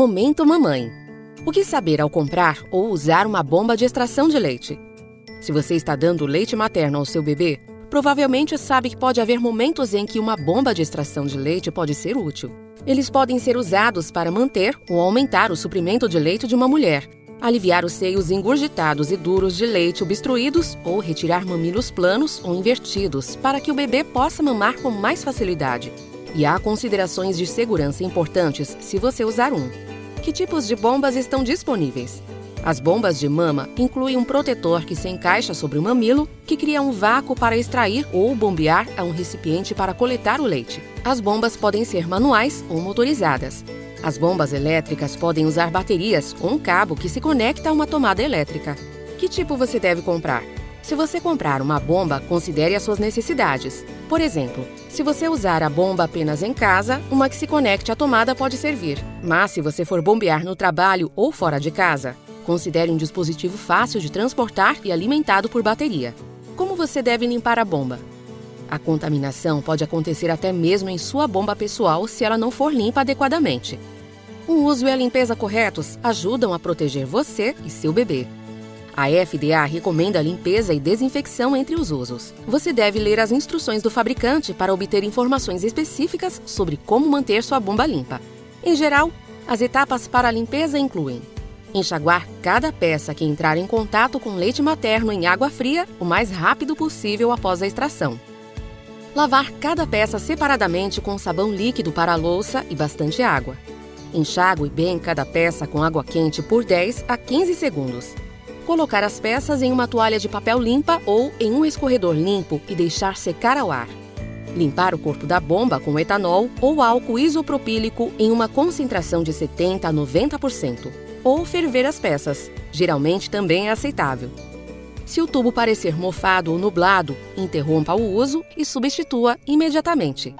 Momento Mamãe. O que saber ao comprar ou usar uma bomba de extração de leite? Se você está dando leite materno ao seu bebê, provavelmente sabe que pode haver momentos em que uma bomba de extração de leite pode ser útil. Eles podem ser usados para manter ou aumentar o suprimento de leite de uma mulher, aliviar os seios engurgitados e duros de leite obstruídos ou retirar mamilos planos ou invertidos para que o bebê possa mamar com mais facilidade. E há considerações de segurança importantes se você usar um. Que tipos de bombas estão disponíveis? As bombas de mama incluem um protetor que se encaixa sobre o mamilo, que cria um vácuo para extrair ou bombear a um recipiente para coletar o leite. As bombas podem ser manuais ou motorizadas. As bombas elétricas podem usar baterias ou um cabo que se conecta a uma tomada elétrica. Que tipo você deve comprar? Se você comprar uma bomba, considere as suas necessidades. Por exemplo, se você usar a bomba apenas em casa, uma que se conecte à tomada pode servir. Mas se você for bombear no trabalho ou fora de casa, considere um dispositivo fácil de transportar e alimentado por bateria. Como você deve limpar a bomba? A contaminação pode acontecer até mesmo em sua bomba pessoal se ela não for limpa adequadamente. O uso e a limpeza corretos ajudam a proteger você e seu bebê. A FDA recomenda a limpeza e desinfecção entre os usos. Você deve ler as instruções do fabricante para obter informações específicas sobre como manter sua bomba limpa. Em geral, as etapas para a limpeza incluem enxaguar cada peça que entrar em contato com leite materno em água fria o mais rápido possível após a extração. Lavar cada peça separadamente com sabão líquido para a louça e bastante água. Enxague bem cada peça com água quente por 10 a 15 segundos. Colocar as peças em uma toalha de papel limpa ou em um escorredor limpo e deixar secar ao ar. Limpar o corpo da bomba com etanol ou álcool isopropílico em uma concentração de 70 a 90%. Ou ferver as peças, geralmente também é aceitável. Se o tubo parecer mofado ou nublado, interrompa o uso e substitua imediatamente.